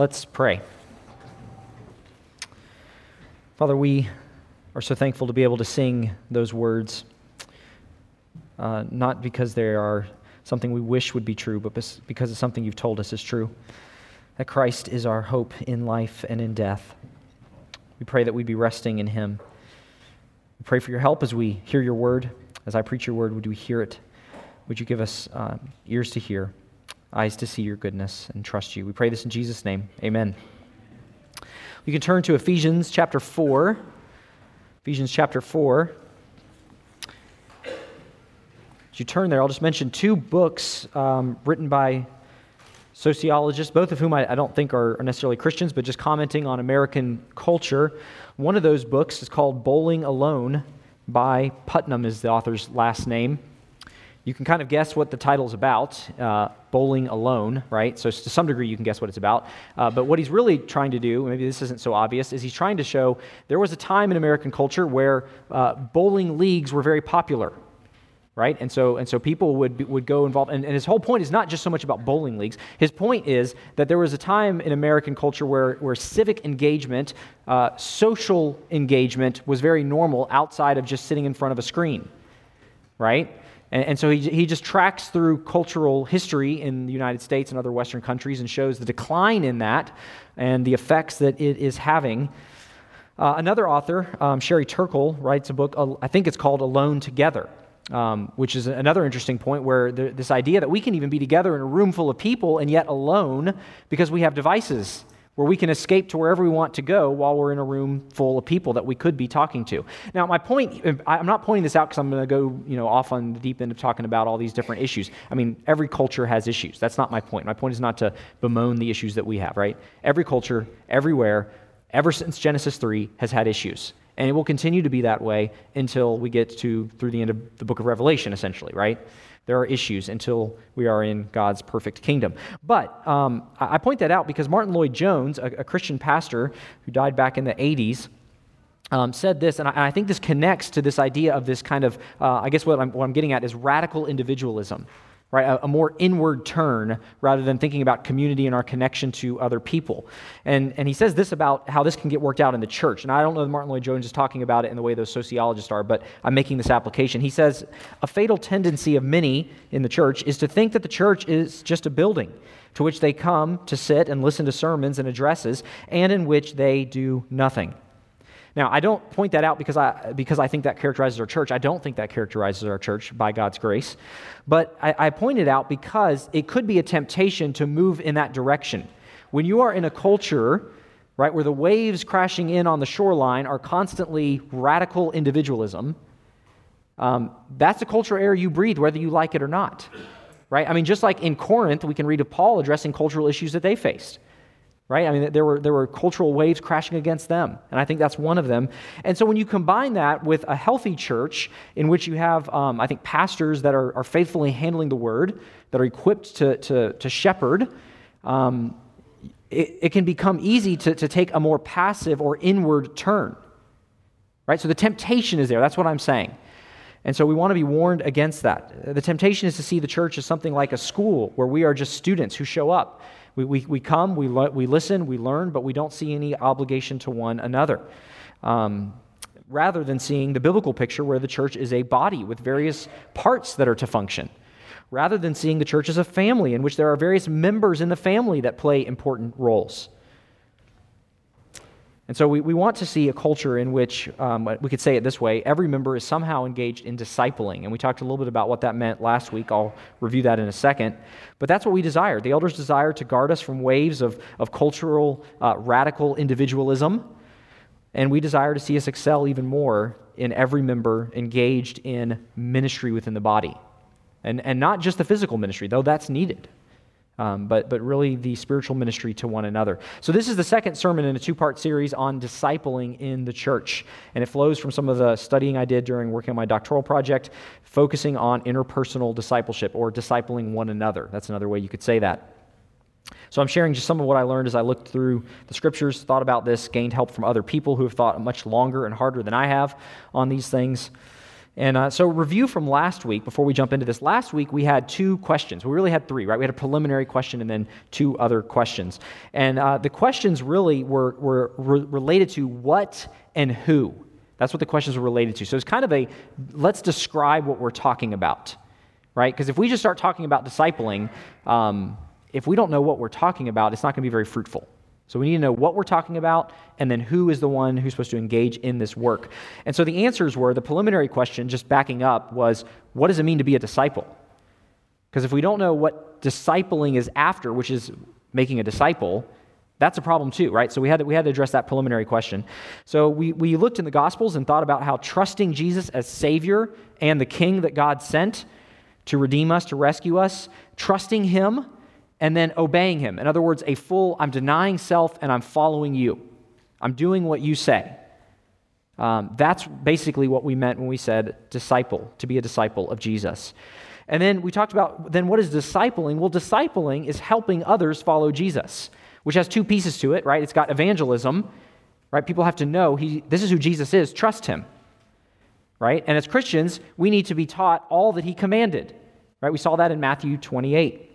Let's pray. Father, we are so thankful to be able to sing those words, uh, not because they are something we wish would be true, but because it's something you've told us is true that Christ is our hope in life and in death. We pray that we'd be resting in Him. We pray for your help as we hear your word. As I preach your word, would we hear it? Would you give us uh, ears to hear, eyes to see your goodness, and trust you? We pray this in Jesus' name. Amen. You can turn to Ephesians chapter 4. Ephesians chapter 4. As you turn there, I'll just mention two books um, written by sociologists, both of whom I, I don't think are, are, necessarily Christians, but just commenting on American culture. One of those books is called Bowling Alone by Putnam, is the author's last name. You can kind of guess what the title's about uh, Bowling Alone, right? So, to some degree, you can guess what it's about. Uh, but what he's really trying to do, maybe this isn't so obvious, is he's trying to show there was a time in American culture where uh, bowling leagues were very popular right? And so, and so people would, would go involved. And, and, his whole point is not just so much about bowling leagues. His point is that there was a time in American culture where, where civic engagement, uh, social engagement was very normal outside of just sitting in front of a screen, right? And, and so he, he just tracks through cultural history in the United States and other Western countries and shows the decline in that and the effects that it is having. Uh, another author, um, Sherry Turkle, writes a book, I think it's called Alone Together um, which is another interesting point where the, this idea that we can even be together in a room full of people and yet alone because we have devices where we can escape to wherever we want to go while we're in a room full of people that we could be talking to. Now, my point, I'm not pointing this out because I'm going to go you know, off on the deep end of talking about all these different issues. I mean, every culture has issues. That's not my point. My point is not to bemoan the issues that we have, right? Every culture, everywhere, ever since Genesis 3, has had issues. And it will continue to be that way until we get to through the end of the book of Revelation, essentially, right? There are issues until we are in God's perfect kingdom. But um, I point that out because Martyn Lloyd-Jones, a, a, Christian pastor who died back in the 80s, um, said this, and I, and I, think this connects to this idea of this kind of, uh, I guess what I'm, what I'm getting at is radical individualism right? A, a, more inward turn rather than thinking about community and our connection to other people. And, and he says this about how this can get worked out in the church. And I don't know that Martyn Lloyd-Jones is talking about it in the way those sociologists are, but I'm making this application. He says a fatal tendency of many in the church is to think that the church is just a building to which they come to sit and listen to sermons and addresses, and in which they do nothing. Now, I don't point that out because I, because I think that characterizes our church. I don't think that characterizes our church by God's grace. But I, I point it out because it could be a temptation to move in that direction. When you are in a culture, right, where the waves crashing in on the shoreline are constantly radical individualism, um, that's a cultural air you breathe, whether you like it or not. Right? I mean, just like in Corinth, we can read of Paul addressing cultural issues that they faced right? I mean, there were, there were cultural waves crashing against them, and I think that's one of them. And so when you combine that with a healthy church in which you have, um, I think, pastors that are, are faithfully handling the word, that are equipped to, to, to shepherd, um, it, it can become easy to, to take a more passive or inward turn, right? So the temptation is there. That's what I'm saying. And so we want to be warned against that. The temptation is to see the church as something like a school where we are just students who show up we, we, we come, we, le- we listen, we learn, but we don't see any obligation to one another. Um, rather than seeing the biblical picture where the church is a body with various parts that are to function. Rather than seeing the church as a family in which there are various members in the family that play important roles. And so we, we want to see a culture in which, um, we could say it this way every member is somehow engaged in discipling. And we talked a little bit about what that meant last week. I'll review that in a second. But that's what we desire. The elders desire to guard us from waves of, of cultural, uh, radical individualism. And we desire to see us excel even more in every member engaged in ministry within the body. And, and not just the physical ministry, though that's needed um, but, but really the spiritual ministry to one another. So, this is the second sermon in a two part series on discipling in the church. And it flows from some of the studying I did during working on my doctoral project, focusing on interpersonal discipleship or discipling one another. That's another way you could say that. So, I'm sharing just some of what I learned as I looked through the scriptures, thought about this, gained help from other people who have thought much longer and harder than I have on these things. And uh, so, review from last week before we jump into this. Last week we had two questions. We really had three, right? We had a preliminary question and then two other questions. And uh, the questions really were, were re- related to what and who. That's what the questions were related to. So, it's kind of a let's describe what we're talking about, right? Because if we just start talking about discipling, um, if we don't know what we're talking about, it's not going to be very fruitful. So we need to know what we're talking about and then who is the one who's supposed to engage in this work. And so the answers were the preliminary question, just backing up, was what does it mean to be a disciple? Because if we don't know what discipling is after, which is making a disciple, that's a problem too, right? So we had to, we had to address that preliminary question. So we, we looked in the Gospels and thought about how trusting Jesus as Savior and the King that God sent to redeem us, to rescue us, trusting Him and then obeying him. In other words, a full, I'm denying self and I'm following you. I'm doing what you say. Um, that's basically what we meant when we said disciple, to be a disciple of Jesus. And then we talked about then what is discipling? Well, discipling is helping others follow Jesus, which has two pieces to it, right? It's got evangelism, right? People have to know he, this is who Jesus is, trust him, right? And as Christians, we need to be taught all that he commanded, right? We saw that in Matthew 28.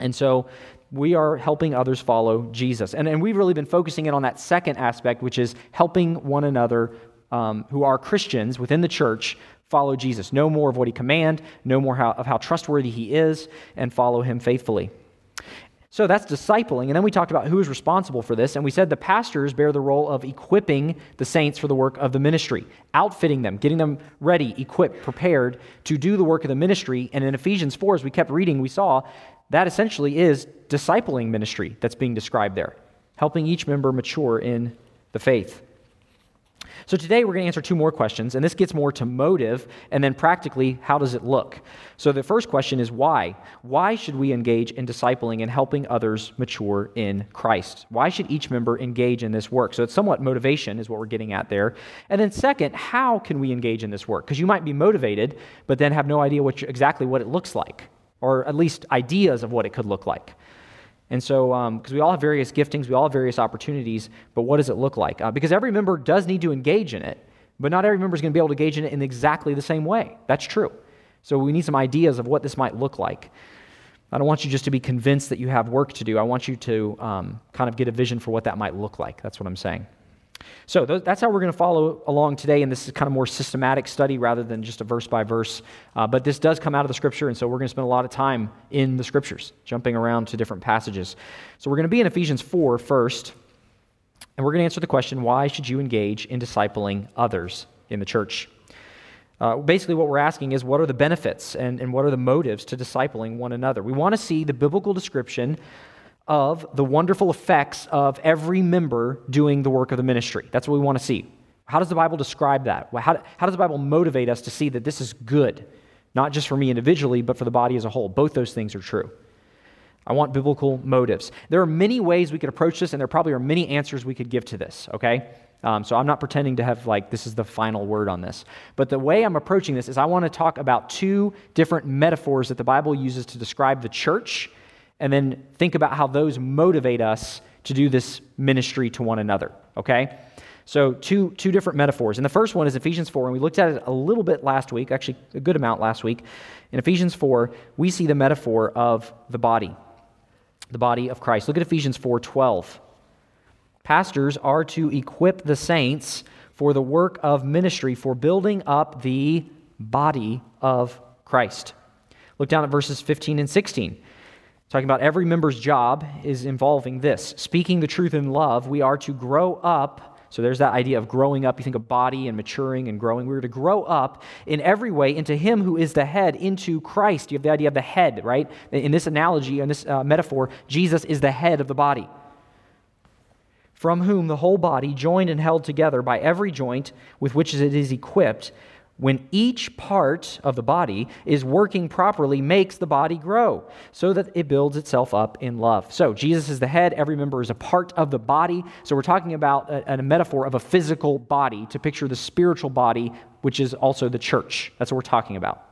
And so we are helping others follow Jesus. And, and we've really been focusing in on that second aspect, which is helping one another um, who are Christians within the church follow Jesus. Know more of what he command, know more how, of how trustworthy he is, and follow him faithfully. So that's discipling. And then we talked about who is responsible for this. And we said the pastors bear the role of equipping the saints for the work of the ministry, outfitting them, getting them ready, equipped, prepared to do the work of the ministry. And in Ephesians 4, as we kept reading, we saw that essentially is discipling ministry that's being described there, helping each member mature in the faith. So today we're going to answer two more questions, and this gets more to motive and then practically how does it look. So the first question is why? Why should we engage in discipling and helping others mature in Christ? Why should each member engage in this work? So it's somewhat motivation is what we're getting at there. And then second, how can we engage in this work? Because you might be motivated, but then have no idea what exactly what it looks like or at least ideas of what it could look like. And so, because um, we all have various giftings, we all have various opportunities, but what does it look like? Uh, because every member does need to engage in it, but not every member is going to be able to engage in it in exactly the same way. That's true. So, we need some ideas of what this might look like. I don't want you just to be convinced that you have work to do. I want you to um, kind of get a vision for what that might look like. That's what I'm saying. So that's how we're going to follow along today, and this is kind of more systematic study rather than just a verse by verse. Uh, but this does come out of the scripture, and so we're going to spend a lot of time in the scriptures, jumping around to different passages. So we're going to be in Ephesians 4 first, and we're going to answer the question why should you engage in discipling others in the church? Uh, basically, what we're asking is what are the benefits and, and what are the motives to discipling one another? We want to see the biblical description of the wonderful effects of every member doing the work of the ministry. That's what we want to see. How does the Bible describe that? How, does the Bible motivate us to see that this is good, not just for me individually, but for the body as a whole? Both those things are true. I want biblical motives. There are many ways we could approach this, and there probably are many answers we could give to this, okay? Um, so I'm not pretending to have, like, this is the final word on this. But the way I'm approaching this is I want to talk about two different metaphors that the Bible uses to describe the church and then think about how those motivate us to do this ministry to one another, okay? So, two, two different metaphors. And the first one is Ephesians 4, and we looked at it a little bit last week, actually, a good amount last week. In Ephesians 4, we see the metaphor of the body, the body of Christ. Look at Ephesians 4 12. Pastors are to equip the saints for the work of ministry, for building up the body of Christ. Look down at verses 15 and 16. Talking about every member's job is involving this. Speaking the truth in love, we are to grow up. So there's that idea of growing up. You think of body and maturing and growing. We're to grow up in every way into Him who is the head, into Christ. You have the idea of the head, right? In this analogy, in this uh, metaphor, Jesus is the head of the body. From whom the whole body, joined and held together by every joint with which it is equipped, when each part of the body is working properly, makes the body grow so that it builds itself up in love. So, Jesus is the head, every member is a part of the body. So, we're talking about a, a metaphor of a physical body to picture the spiritual body, which is also the church. That's what we're talking about.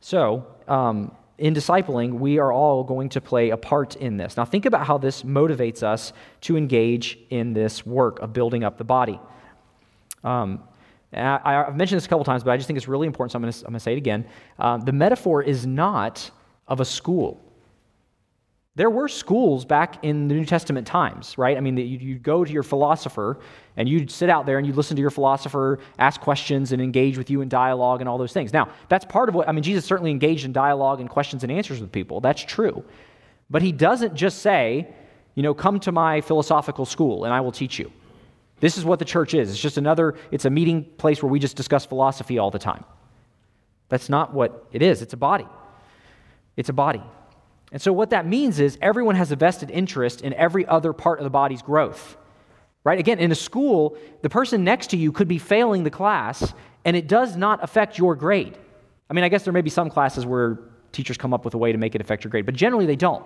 So, um, in discipling, we are all going to play a part in this. Now, think about how this motivates us to engage in this work of building up the body. Um, I, have mentioned this a couple times, but I just think it's really important, so I'm going to, say it again. Uh, the metaphor is not of a school. There were schools back in the New Testament times, right? I mean, you'd go to your philosopher and you'd sit out there and you'd listen to your philosopher ask questions and engage with you in dialogue and all those things. Now, that's part of what, I mean, Jesus certainly engaged in dialogue and questions and answers with people. That's true. But he doesn't just say, you know, come to my philosophical school and I will teach you. This is what the church is. It's just another, it's a meeting place where we just discuss philosophy all the time. That's not what it is. It's a body. It's a body. And so, what that means is everyone has a vested interest in every other part of the body's growth. Right? Again, in a school, the person next to you could be failing the class, and it does not affect your grade. I mean, I guess there may be some classes where teachers come up with a way to make it affect your grade, but generally they don't.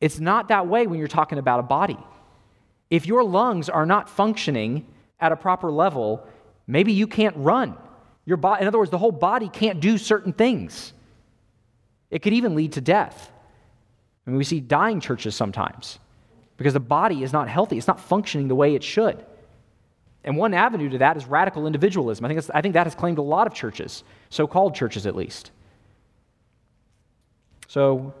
It's not that way when you're talking about a body. If your lungs are not functioning at a proper level, maybe you can't run. Your body, in other words, the whole body can't do certain things. It could even lead to death. I mean, we see dying churches sometimes because the body is not healthy, it's not functioning the way it should. And one avenue to that is radical individualism. I think, I think that has claimed a lot of churches, so called churches at least. So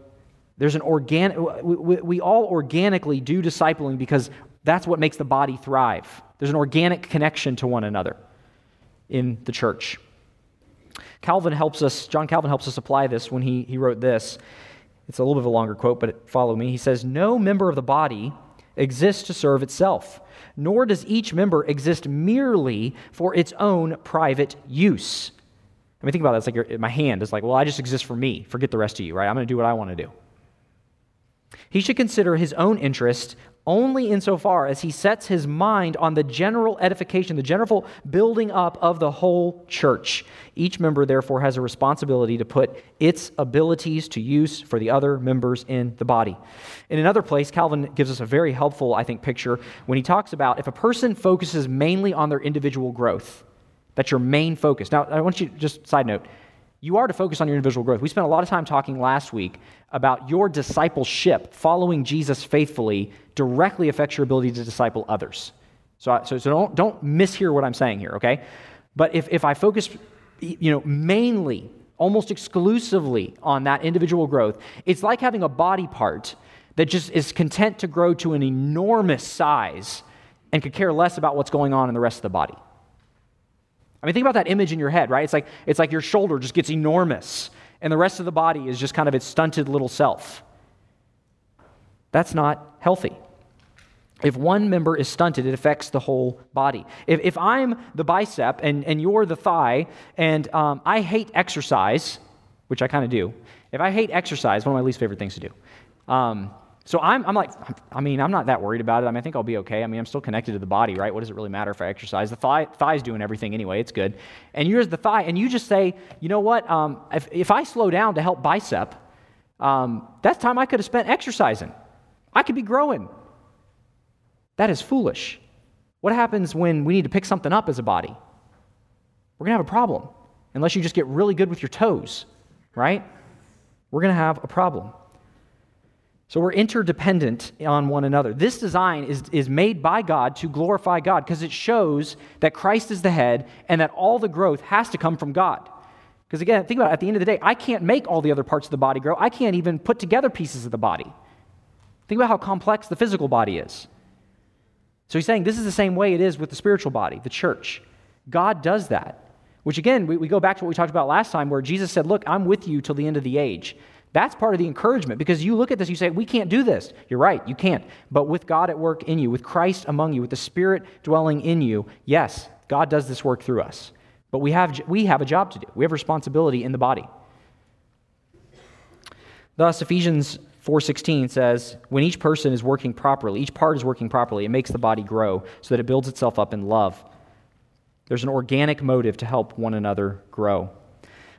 there's an organic, we, we, we all organically do discipling because that's what makes the body thrive. There's an organic connection to one another in the church. Calvin helps us, John Calvin helps us apply this when he, he wrote this. It's a little bit of a longer quote, but follow me. He says, No member of the body exists to serve itself, nor does each member exist merely for its own private use. I mean, think about that. It's like your, my hand is like, well, I just exist for me. Forget the rest of you, right? I'm going to do what I want to do. He should consider his own interest only insofar as he sets his mind on the general edification, the general building up of the whole church. Each member, therefore, has a responsibility to put its abilities to use for the other members in the body. In another place, Calvin gives us a very helpful, I think, picture when he talks about if a person focuses mainly on their individual growth, that's your main focus. Now, I want you, to just side note, you are to focus on your individual growth. We spent a lot of time talking last week about your discipleship, following Jesus faithfully, directly affects your ability to disciple others. So, so, so don't, don't mishear what I'm saying here, okay? But if, if I focus, you know, mainly, almost exclusively on that individual growth, it's like having a body part that just is content to grow to an enormous size and could care less about what's going on in the rest of the body. I mean, think about that image in your head, right? It's like, it's like your shoulder just gets enormous, and the rest of the body is just kind of its stunted little self. That's not healthy. If one member is stunted, it affects the whole body. If, if I'm the bicep and, and you're the thigh, and um, I hate exercise, which I kind of do, if I hate exercise, one of my least favorite things to do, um, so I'm, I'm like, I mean, I'm not that worried about it. I mean, I think I'll be okay. I mean, I'm still connected to the body, right? What does it really matter if I exercise? The thigh, thigh's doing everything anyway. It's good. And you're the thigh, and you just say, you know what? Um, if, if I slow down to help bicep, um, that's time I could have spent exercising. I could be growing. That is foolish. What happens when we need to pick something up as a body? We're going to have a problem unless you just get really good with your toes, right? We're going to have a problem. So we're interdependent on one another. This design is, is made by God to glorify God because it shows that Christ is the head and that all the growth has to come from God. Because again, think about it, at the end of the day, I can't make all the other parts of the body grow. I can't even put together pieces of the body. Think about how complex the physical body is. So he's saying this is the same way it is with the spiritual body, the church. God does that. Which again, we, we go back to what we talked about last time, where Jesus said, Look, I'm with you till the end of the age. That's part of the encouragement because you look at this, you say, We can't do this. You're right, you can't. But with God at work in you, with Christ among you, with the Spirit dwelling in you, yes, God does this work through us. But we have, we have a job to do, we have responsibility in the body. Thus, Ephesians 4:16 says, "When each person is working properly, each part is working properly, it makes the body grow so that it builds itself up in love." There's an organic motive to help one another grow.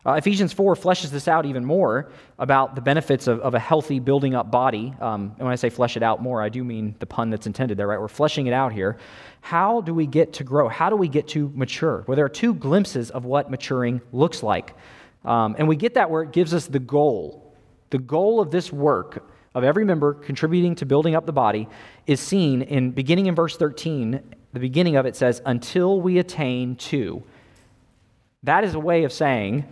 Uh, Ephesians 4 fleshes this out even more about the benefits of, of a healthy building up body. Um, and when I say flesh it out more, I do mean the pun that's intended there, right? We're fleshing it out here. How do we get to grow? How do we get to mature? Well, there are two glimpses of what maturing looks like. Um, and we get that where it gives us the goal. The goal of this work of every member contributing to building up the body is seen in beginning in verse 13. The beginning of it says, until we attain to. That is a way of saying,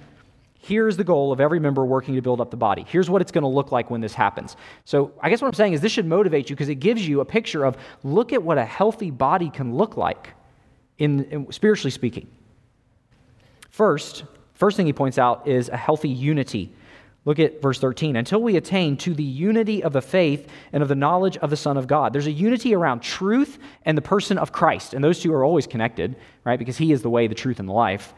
here's the goal of every member working to build up the body. Here's what it's going to look like when this happens. So, I guess what I'm saying is this should motivate you because it gives you a picture of look at what a healthy body can look like, in, in spiritually speaking. First, first thing he points out is a healthy unity. Look at verse 13. Until we attain to the unity of the faith and of the knowledge of the Son of God. There's a unity around truth and the person of Christ. And those two are always connected, right? Because he is the way, the truth, and the life.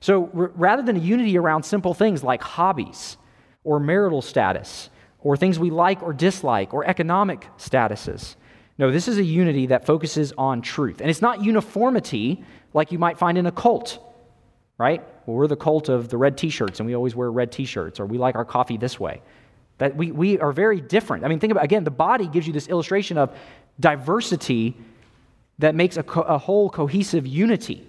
So r- rather than a unity around simple things like hobbies or marital status or things we like or dislike or economic statuses, no, this is a unity that focuses on truth. And it's not uniformity like you might find in a cult, right? Well, we're the cult of the red t shirts and we always wear red t shirts, or we like our coffee this way. That we, we are very different. I mean, think about again, the body gives you this illustration of diversity that makes a, co- a whole cohesive unity.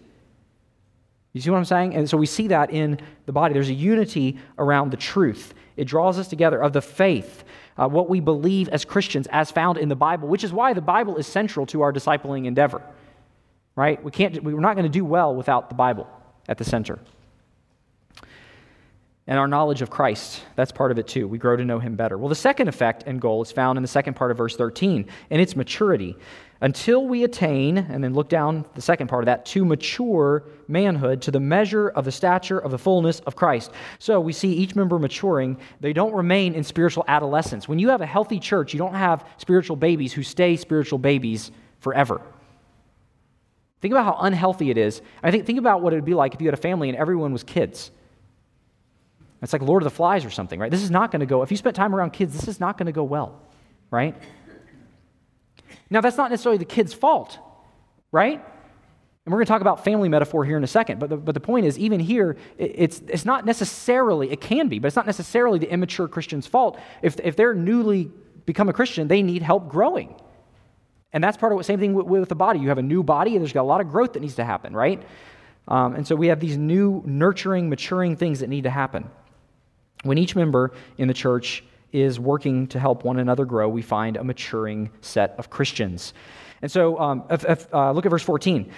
You see what I'm saying? And so we see that in the body. There's a unity around the truth. It draws us together of the faith, uh, what we believe as Christians, as found in the Bible, which is why the Bible is central to our discipling endeavor. Right? We can't. We're not going to do well without the Bible at the center. And our knowledge of Christ, that's part of it too. We grow to know him better. Well, the second effect and goal is found in the second part of verse 13, and it's maturity until we attain, and then look down the second part of that, to mature manhood, to the measure of the stature of the fullness of Christ. So we see each member maturing. They don't remain in spiritual adolescence. When you have a healthy church, you don't have spiritual babies who stay spiritual babies forever. Think about how unhealthy it is. I think, think about what it would be like if you had a family and everyone was kids. It's like Lord of the Flies or something, right? This is not going to go, if you spent time around kids, this is not going to go well, right? Now, that's not necessarily the kid's fault, right? And we're going to talk about family metaphor here in a second. But the, but the point is, even here, it, it's, it's not necessarily, it can be, but it's not necessarily the immature Christian's fault. If, if they're newly become a Christian, they need help growing. And that's part of what, same thing with, with, the body. You have a new body, and there's got a lot of growth that needs to happen, right? Um, and so we have these new nurturing, maturing things that need to happen. When each member in the church is working to help one another grow, we find a maturing set of Christians. And so, um, if, if, uh, look at verse 14.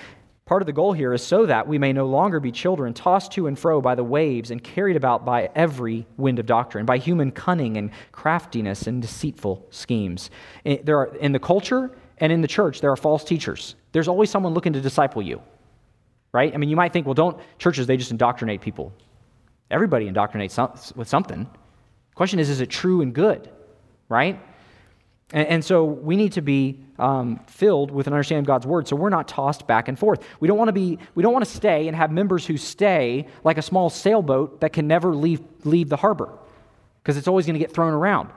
Part of the goal here is so that we may no longer be children tossed to and fro by the waves and carried about by every wind of doctrine, by human cunning and craftiness and deceitful schemes. In, there are, in the culture and in the church, there are false teachers. There's always someone looking to disciple you, right? I mean, you might think, well, don't churches, they just indoctrinate people. Everybody indoctrinates some, with something. Question is, is it true and good? Right? And, and so we need to be um, filled with an understanding of God's word so we're not tossed back and forth. We don't want to be, we don't want to stay and have members who stay like a small sailboat that can never leave, leave the harbor because it's always going to get thrown around.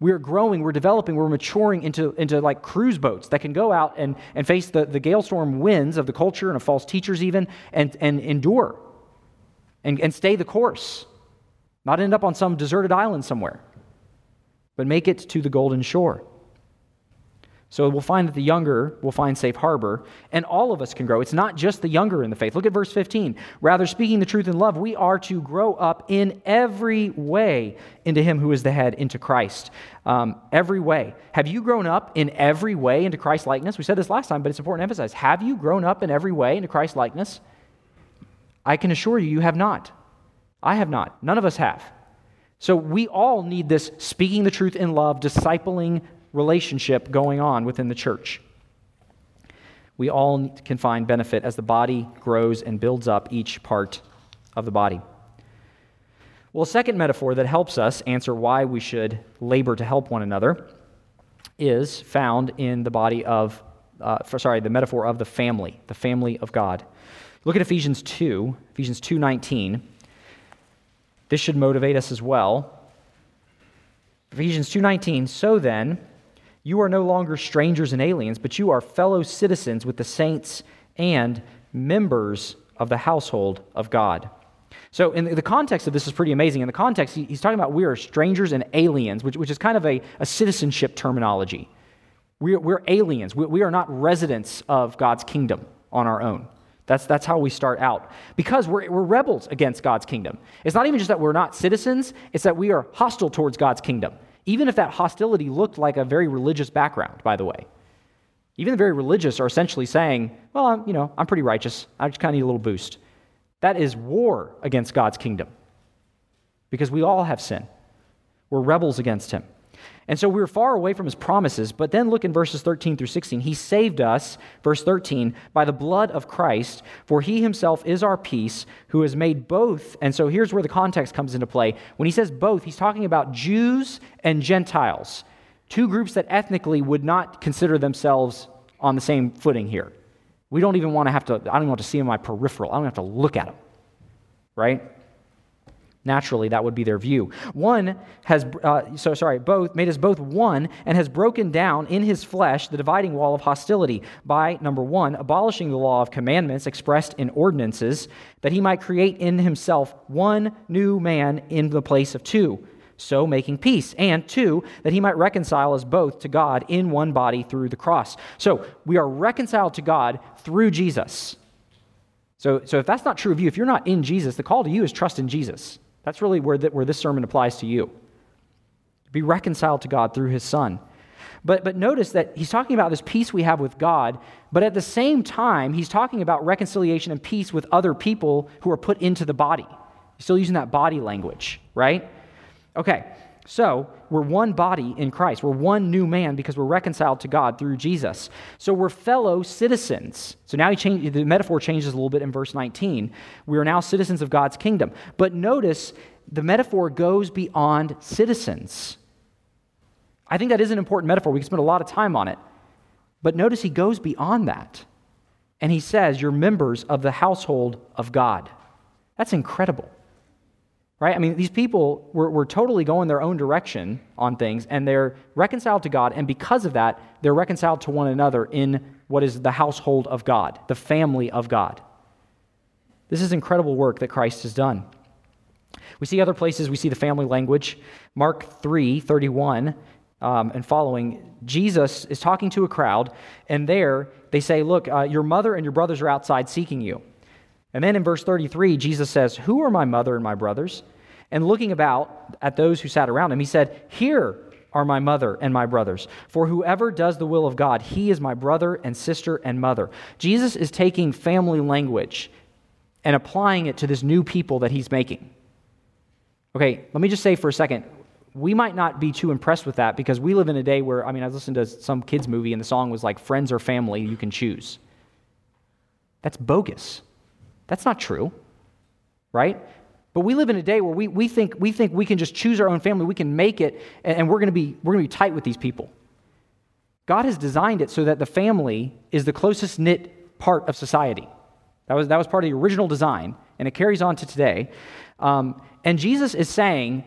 We're growing, we're developing, we're maturing into, into like cruise boats that can go out and, and face the, the gale storm winds of the culture and of false teachers, even, and, and endure and, and stay the course, not end up on some deserted island somewhere, but make it to the golden shore. So we'll find that the younger will find safe harbor, and all of us can grow. It's not just the younger in the faith. Look at verse 15. Rather, speaking the truth in love, we are to grow up in every way into Him who is the head, into Christ. Um, every way. Have you grown up in every way into Christ likeness? We said this last time, but it's important to emphasize. Have you grown up in every way into Christ likeness? I can assure you, you have not. I have not. None of us have. So we all need this speaking the truth in love, discipling relationship going on within the church. We all can find benefit as the body grows and builds up each part of the body. Well, a second metaphor that helps us answer why we should labor to help one another is found in the body of, uh, for, sorry, the metaphor of the family, the family of God. Look at Ephesians 2, Ephesians 2:19. This should motivate us as well. Ephesians 2:19, so then, you are no longer strangers and aliens, but you are fellow citizens with the saints and members of the household of God. So, in the context of this is pretty amazing. In the context, he's talking about we are strangers and aliens, which, which is kind of a, a citizenship terminology. We're, we're aliens. We, we are not residents of God's kingdom on our own. That's, that's how we start out. Because we're, we're rebels against God's kingdom. It's not even just that we're not citizens, it's that we are hostile towards God's kingdom. Even if that hostility looked like a very religious background, by the way. Even the very religious are essentially saying, well, I'm, you know, I'm pretty righteous. I just kind of need a little boost. That is war against God's kingdom because we all have sin. We're rebels against him. And so we were far away from his promises. But then look in verses 13 through 16. He saved us, verse 13, by the blood of Christ, for he himself is our peace, who has made both. And so here's where the context comes into play. When he says both, he's talking about Jews and Gentiles, two groups that ethnically would not consider themselves on the same footing here. We don't even want to have to, I don't even want to see in my peripheral. I don't have to look at them, right? Naturally, that would be their view. One has, uh, so sorry, both, made us both one and has broken down in his flesh the dividing wall of hostility by, number one, abolishing the law of commandments expressed in ordinances, that he might create in himself one new man in the place of two, so making peace. And two, that he might reconcile us both to God in one body through the cross. So we are reconciled to God through Jesus. So, so if that's not true of you, if you're not in Jesus, the call to you is trust in Jesus. That's really where, the, where this sermon applies to you. Be reconciled to God through his Son. But, but notice that he's talking about this peace we have with God, but at the same time, he's talking about reconciliation and peace with other people who are put into the body. He's still using that body language, right? Okay, so we're one body in Christ. We're one new man because we're reconciled to God through Jesus. So we're fellow citizens. So now he changed, the metaphor changes a little bit in verse 19. We are now citizens of God's kingdom. But notice the metaphor goes beyond citizens. I think that is an important metaphor. We can spend a lot of time on it. But notice he goes beyond that. And he says, You're members of the household of God. That's incredible right? I mean, these people were, were totally going their own direction on things, and they're reconciled to God, and because of that, they're reconciled to one another in what is the household of God, the family of God. This is incredible work that Christ has done. We see other places, we see the family language. Mark 3 31 um, and following, Jesus is talking to a crowd, and there they say, Look, uh, your mother and your brothers are outside seeking you. And then in verse 33, Jesus says, Who are my mother and my brothers? And looking about at those who sat around him, he said, Here are my mother and my brothers. For whoever does the will of God, he is my brother and sister and mother. Jesus is taking family language and applying it to this new people that he's making. Okay, let me just say for a second, we might not be too impressed with that because we live in a day where, I mean, I listened to some kids' movie and the song was like, Friends or family, you can choose. That's bogus. That's not true, right? But we live in a day where we, we, think, we think we can just choose our own family, we can make it, and, and we're going to be we're going to be tight with these people. God has designed it so that the family is the closest knit part of society. That was, that was part of the original design, and it carries on to today. Um, and Jesus is saying,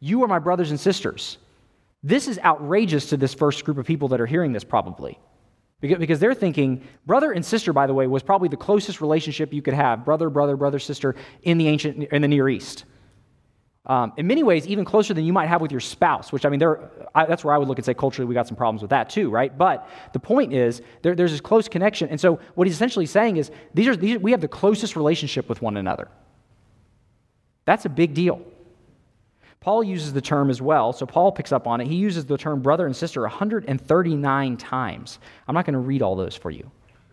You are my brothers and sisters. This is outrageous to this first group of people that are hearing this, probably. Because they're thinking, brother and sister, by the way, was probably the closest relationship you could have brother, brother, brother, sister in the ancient, in the Near East. Um, in many ways, even closer than you might have with your spouse, which I mean, I, that's where I would look and say culturally we got some problems with that too, right? But the point is, there, there's this close connection. And so, what he's essentially saying is, these are, these, we have the closest relationship with one another. That's a big deal. Paul uses the term as well, so Paul picks up on it. He uses the term brother and sister 139 times. I'm not going to read all those for you.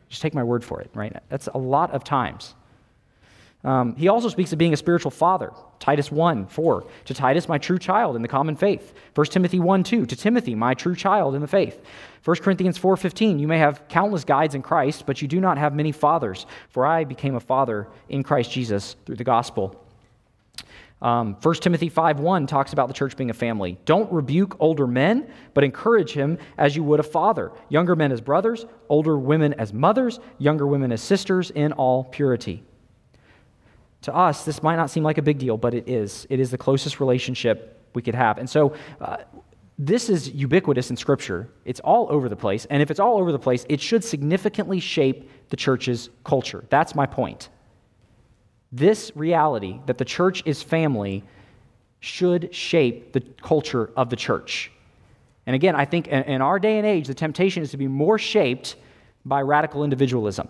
Just take my word for it, right? That's a lot of times. Um, he also speaks of being a spiritual father. Titus 1 4. To Titus, my true child in the common faith. 1 Timothy 1 2. To Timothy, my true child in the faith. 1 Corinthians 4 15. You may have countless guides in Christ, but you do not have many fathers, for I became a father in Christ Jesus through the gospel. Um, 1 Timothy 5.1 talks about the church being a family. Don't rebuke older men, but encourage him as you would a father. Younger men as brothers, older women as mothers, younger women as sisters in all purity. To us, this might not seem like a big deal, but it is. It is the closest relationship we could have. And so, uh, this is ubiquitous in Scripture. It's all over the place. And if it's all over the place, it should significantly shape the church's culture. That's my point. This reality that the church is family should shape the culture of the church. And again, I think in our day and age, the temptation is to be more shaped by radical individualism.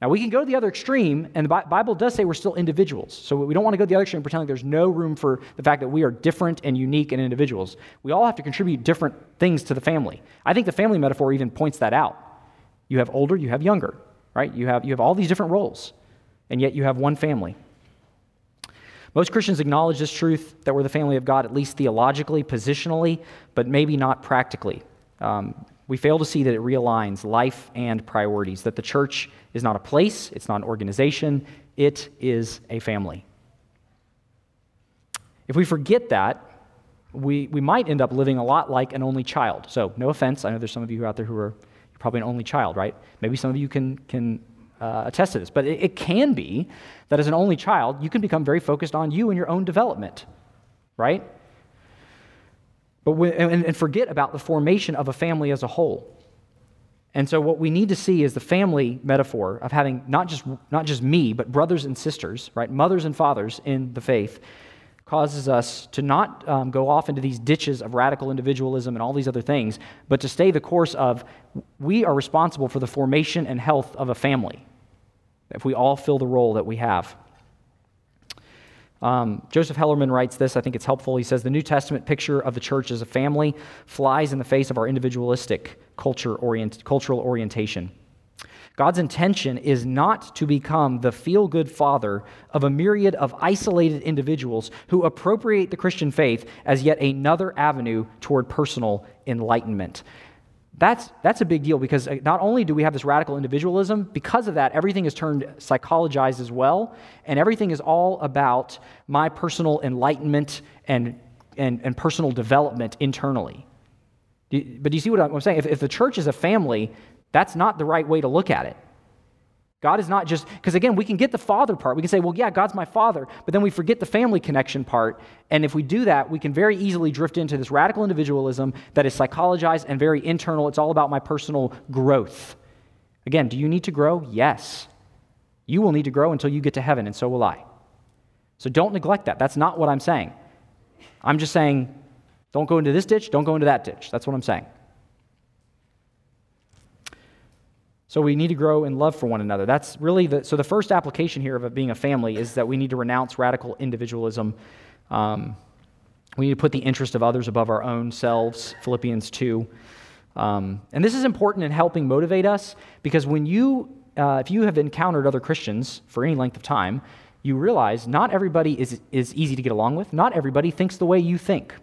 Now, we can go to the other extreme, and the Bible does say we're still individuals. So we don't want to go to the other extreme pretending there's no room for the fact that we are different and unique and individuals. We all have to contribute different things to the family. I think the family metaphor even points that out. You have older, you have younger, right? You have, you have all these different roles, and yet you have one family. Most Christians acknowledge this truth that we're the family of God, at least theologically, positionally, but maybe not practically. Um, we fail to see that it realigns life and priorities, that the church is not a place, it's not an organization, it is a family. If we forget that, we, we might end up living a lot like an only child. So, no offense, I know there's some of you out there who are probably an only child, right? Maybe some of you can, can uh, attest to this, but it, it can be that as an only child, you can become very focused on you and your own development, right? But and, and forget about the formation of a family as a whole. And so, what we need to see is the family metaphor of having not just, not just me, but brothers and sisters, right? Mothers and fathers in the faith, causes us to not um, go off into these ditches of radical individualism and all these other things, but to stay the course of we are responsible for the formation and health of a family if we all fill the role that we have. Um, Joseph Hellerman writes this, I think it's helpful. He says, The New Testament picture of the church as a family flies in the face of our individualistic culture orient, cultural orientation. God's intention is not to become the feel good father of a myriad of isolated individuals who appropriate the Christian faith as yet another avenue toward personal enlightenment. That's, that's a big deal because uh, not only do we have this radical individualism, because of that, everything is turned psychologized as well, and everything is all about my personal enlightenment and, and, and personal development internally. But do you see what I'm saying? If, if the church is a family, that's not the right way to look at it. God is not just, because again, we can get the father part. We can say, well, yeah, God's my father, but then we forget the family connection part. And if we do that, we can very easily drift into this radical individualism that is psychologized and very internal. It's all about my personal growth. Again, do you need to grow? Yes. You will need to grow until you get to heaven, and so will I. So don't neglect that. That's not what I'm saying. I'm just saying, don't go into this ditch, don't go into that ditch. That's what I'm saying. So we need to grow in love for one another. That's really the so the first application here of being a family is that we need to renounce radical individualism. Um, we need to put the interest of others above our own selves. Philippians two, um, and this is important in helping motivate us because when you uh, if you have encountered other Christians for any length of time, you realize not everybody is is easy to get along with. Not everybody thinks the way you think.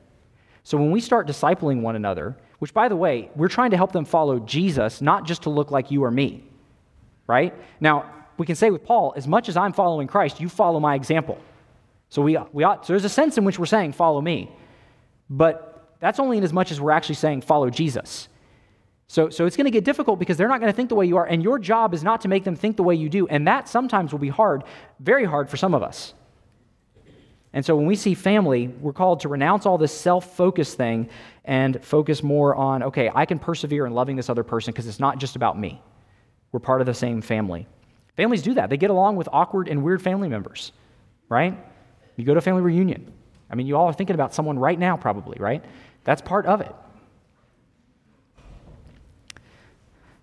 So when we start discipling one another which, by the way, we're trying to help them follow Jesus, not just to look like you or me, right? Now, we can say with Paul, as much as I'm following Christ, you follow my example. So, we, we ought, so there's a sense in which we're saying, follow me. But that's only in as much as we're actually saying, follow Jesus. So, so it's going to get difficult because they're not going to think the way you are, and your job is not to make them think the way you do. And that sometimes will be hard, very hard for some of us. And so when we see family, we're called to renounce all this self focused thing and focus more on, okay, I can persevere in loving this other person because it's not just about me. We're part of the same family. Families do that. They get along with awkward and weird family members, right? You go to a family reunion. I mean, you all are thinking about someone right now, probably, right? That's part of it.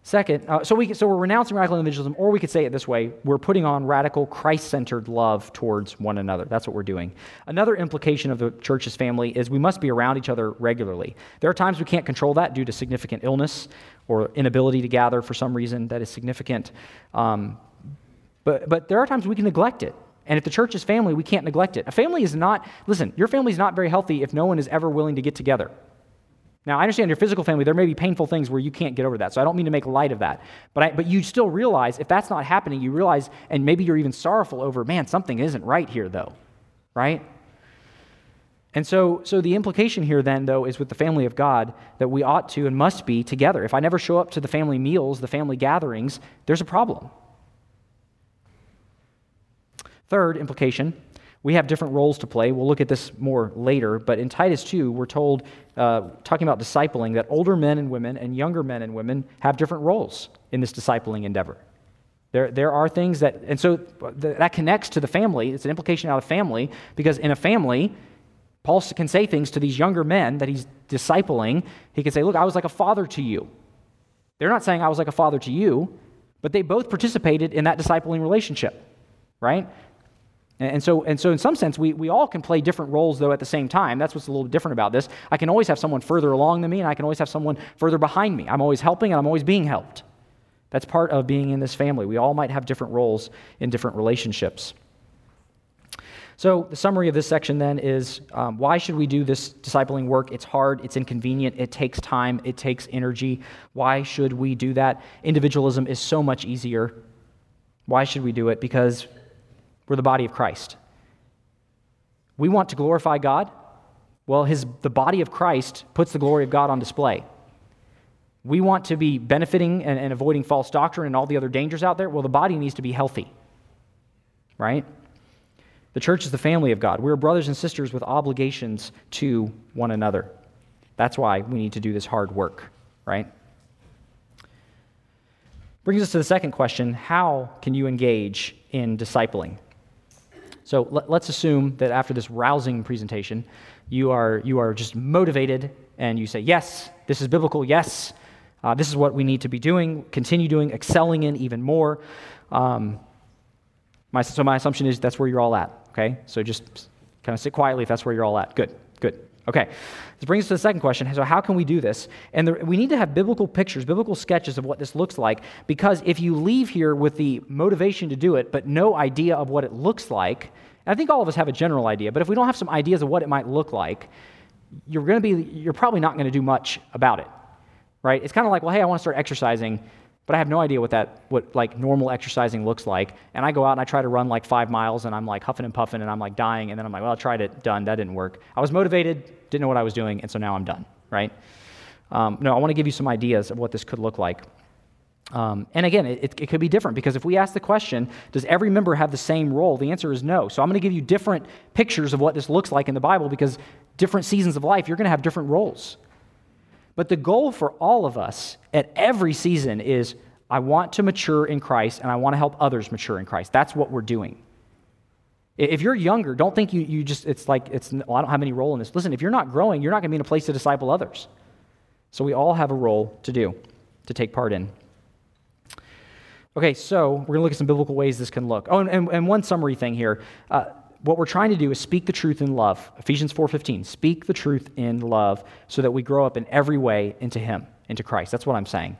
Second, uh, so, we, so we're renouncing radical individualism, or we could say it this way we're putting on radical Christ centered love towards one another. That's what we're doing. Another implication of the church's family is we must be around each other regularly. There are times we can't control that due to significant illness or inability to gather for some reason that is significant. Um, but, but there are times we can neglect it. And if the church is family, we can't neglect it. A family is not, listen, your family is not very healthy if no one is ever willing to get together. Now, I understand your physical family, there may be painful things where you can't get over that. So I don't mean to make light of that. But, I, but you still realize if that's not happening, you realize, and maybe you're even sorrowful over, man, something isn't right here, though. Right? And so, so the implication here, then, though, is with the family of God that we ought to and must be together. If I never show up to the family meals, the family gatherings, there's a problem. Third implication we have different roles to play. We'll look at this more later, but in Titus 2, we're told, uh, talking about discipling, that older men and women and younger men and women have different roles in this discipling endeavor. There, there are things that, and so that connects to the family. It's an implication out of family, because in a family, Paul can say things to these younger men that he's discipling. He can say, Look, I was like a father to you. They're not saying I was like a father to you, but they both participated in that discipling relationship, right? And so, and so in some sense, we, we all can play different roles, though, at the same time. That's what's a little different about this. I can always have someone further along than me, and I can always have someone further behind me. I'm always helping, and I'm always being helped. That's part of being in this family. We all might have different roles in different relationships. So, the summary of this section then is um, why should we do this discipling work? It's hard, it's inconvenient, it takes time, it takes energy. Why should we do that? Individualism is so much easier. Why should we do it? Because we're the body of Christ. We want to glorify God. Well, his, the body of Christ puts the glory of God on display. We want to be benefiting and, and avoiding false doctrine and all the other dangers out there. Well, the body needs to be healthy, right? The church is the family of God. We're brothers and sisters with obligations to one another. That's why we need to do this hard work, right? Brings us to the second question how can you engage in discipling? So let, us assume that after this rousing presentation, you are, you are just motivated and you say, Yes, this is biblical. Yes, uh, this is what we need to be doing, continue doing, excelling in even more. Um, my, so my assumption is that's where you're all at, okay? So just kind of sit quietly if that's where you're all at. Good, good. Okay, this brings us to the second question. So, how can we do this? And the, we need to have biblical pictures, biblical sketches of what this looks like, because if you leave here with the motivation to do it, but no idea of what it looks like, I think all of us have a general idea, but if we don't have some ideas of what it might look like, you're going to be, you're probably not going to do much about it, right? It's kind of like, well, hey, I want to start exercising but I have no idea what that, what like normal exercising looks like. And I go out and I try to run like five miles and I'm like huffing and puffing and I'm like dying. And then I'm like, well, I tried it, done, that didn't work. I was motivated, didn't know what I was doing, and so now I'm done, right? Um, no, I want to give you some ideas of what this could look like. Um, and again, it, it, could be different because if we ask the question, does every member have the same role? The answer is no. So I'm going to give you different pictures of what this looks like in the Bible because different seasons of life, you're going to have different roles. But the goal for all of us at every season is I want to mature in Christ and I want to help others mature in Christ. That's what we're doing. If you're younger, don't think you, you just, it's like, it's, well, I don't have any role in this. Listen, if you're not growing, you're not going to be in a place to disciple others. So we all have a role to do, to take part in. Okay, so we're going to look at some biblical ways this can look. Oh, and, and, one summary thing here. Uh, what we're trying to do is speak the truth in love. Ephesians 4:15. Speak the truth in love so that we grow up in every way into him, into Christ. That's what I'm saying.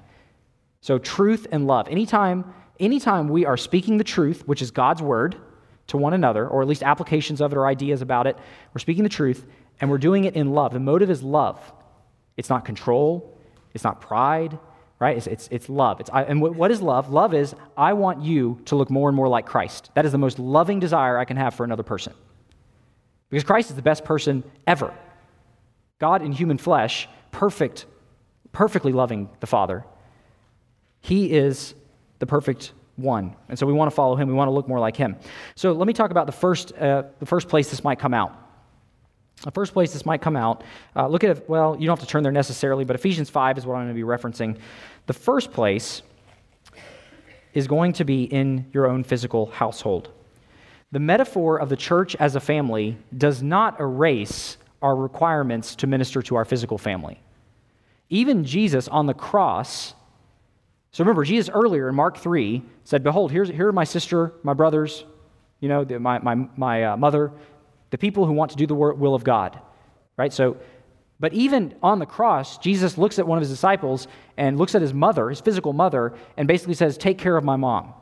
So truth and love. Anytime anytime we are speaking the truth, which is God's word, to one another, or at least applications of it or ideas about it, we're speaking the truth and we're doing it in love. The motive is love. It's not control, it's not pride, right? It's, it's, it's love. It's, I, and what is love? Love is I want you to look more and more like Christ. That is the most loving desire I can have for another person. Because Christ is the best person ever. God in human flesh, perfect, perfectly loving the Father. He is the perfect one. And so we want to follow him. We want to look more like him. So let me talk about the first, uh, the first place this might come out. The first place this might come out, uh, look at well, you don't have to turn there necessarily, but Ephesians 5 is what I'm going to be referencing. The first place is going to be in your own physical household. The metaphor of the church as a family does not erase our requirements to minister to our physical family. Even Jesus on the cross so remember, Jesus earlier in Mark 3 said, Behold, here's, here are my sister, my brothers, you know, my, my, my uh, mother, the people who want to do the will of God. Right? So, but even on the cross, Jesus looks at one of his disciples and looks at his mother, his physical mother, and basically says, Take care of my mom.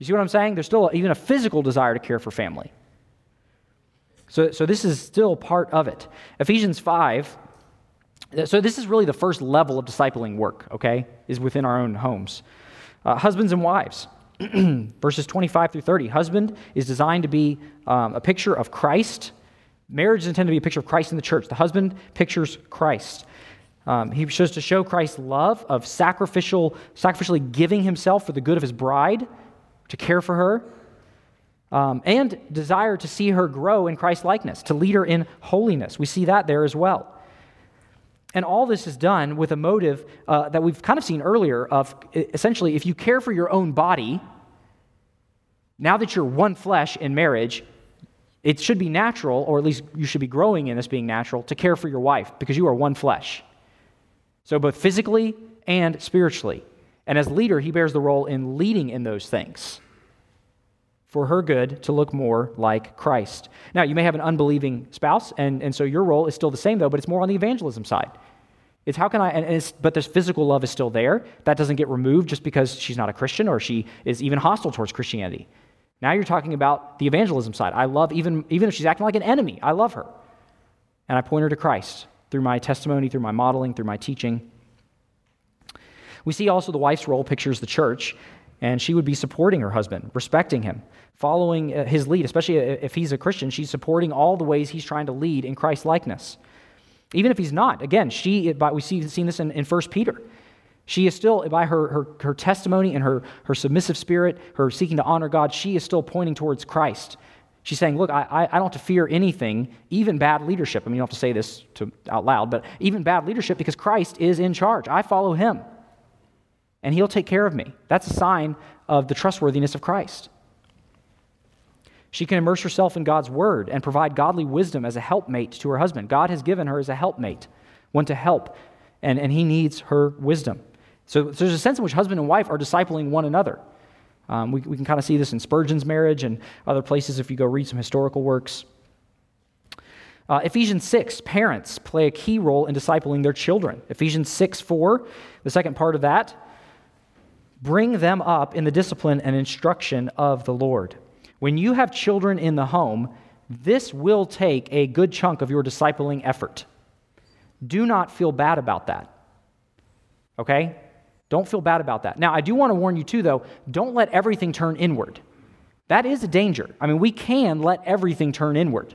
You see what I'm saying? There's still even a physical desire to care for family. So, so this is still part of it. Ephesians 5 so, this is really the first level of discipling work, okay, is within our own homes. Uh, husbands and wives, verses 25 through 30. Husband is designed to be um, a picture of Christ. Marriage is intended to be a picture of Christ in the church. The husband pictures Christ. Um, he shows to show Christ's love of sacrificial, sacrificially giving himself for the good of his bride, to care for her, um, and desire to see her grow in Christ likeness, to lead her in holiness. We see that there as well. And all this is done with a motive uh, that we've kind of seen earlier of essentially, if you care for your own body, now that you're one flesh in marriage, it should be natural, or at least you should be growing in this being natural, to care for your wife because you are one flesh. So, both physically and spiritually. And as leader, he bears the role in leading in those things for her good to look more like Christ. Now, you may have an unbelieving spouse, and, and so your role is still the same, though, but it's more on the evangelism side. It's how can I, and it's, but this physical love is still there. That doesn't get removed just because she's not a Christian or she is even hostile towards Christianity. Now you're talking about the evangelism side. I love, even, even if she's acting like an enemy, I love her. And I point her to Christ through my testimony, through my modeling, through my teaching. We see also the wife's role pictures the church, and she would be supporting her husband, respecting him, following uh, his lead, especially if he's a Christian. She's supporting all the ways he's trying to lead in Christ likeness. Even if he's not, again, she, But we see seen this in, in 1 Peter. She is still, by her, her, her testimony and her, her submissive spirit, her seeking to honor God, she is still pointing towards Christ. She's saying, Look, I, I don't have to fear anything, even bad leadership. I mean, you don't have to say this to, out loud, but even bad leadership because Christ is in charge. I follow him, and he'll take care of me. That's a sign of the trustworthiness of Christ. She can immerse herself in God's word and provide godly wisdom as a helpmate to her husband. God has given her as a helpmate, one to help, and, and he needs her wisdom. So, so there's a sense in which husband and wife are discipling one another. Um, we, we can kind of see this in Spurgeon's marriage and other places if you go read some historical works. Uh, Ephesians 6, parents play a key role in discipling their children. Ephesians 6, 4, the second part of that, bring them up in the discipline and instruction of the Lord. When you have children in the home, this will take a good chunk of your discipling effort. Do not feel bad about that. Okay? Don't feel bad about that. Now, I do want to warn you too, though, don't let everything turn inward. That is a danger. I mean, we can let everything turn inward,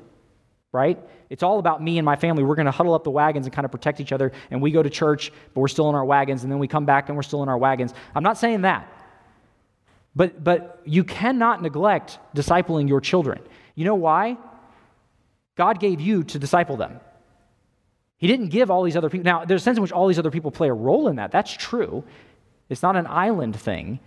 right? It's all about me and my family. We're going to huddle up the wagons and kind of protect each other, and we go to church, but we're still in our wagons, and then we come back and we're still in our wagons. I'm not saying that. But, but you cannot neglect discipling your children. You know why? God gave you to disciple them. He didn't give all these other people. Now, there's a sense in which all these other people play a role in that. That's true. It's not an island thing.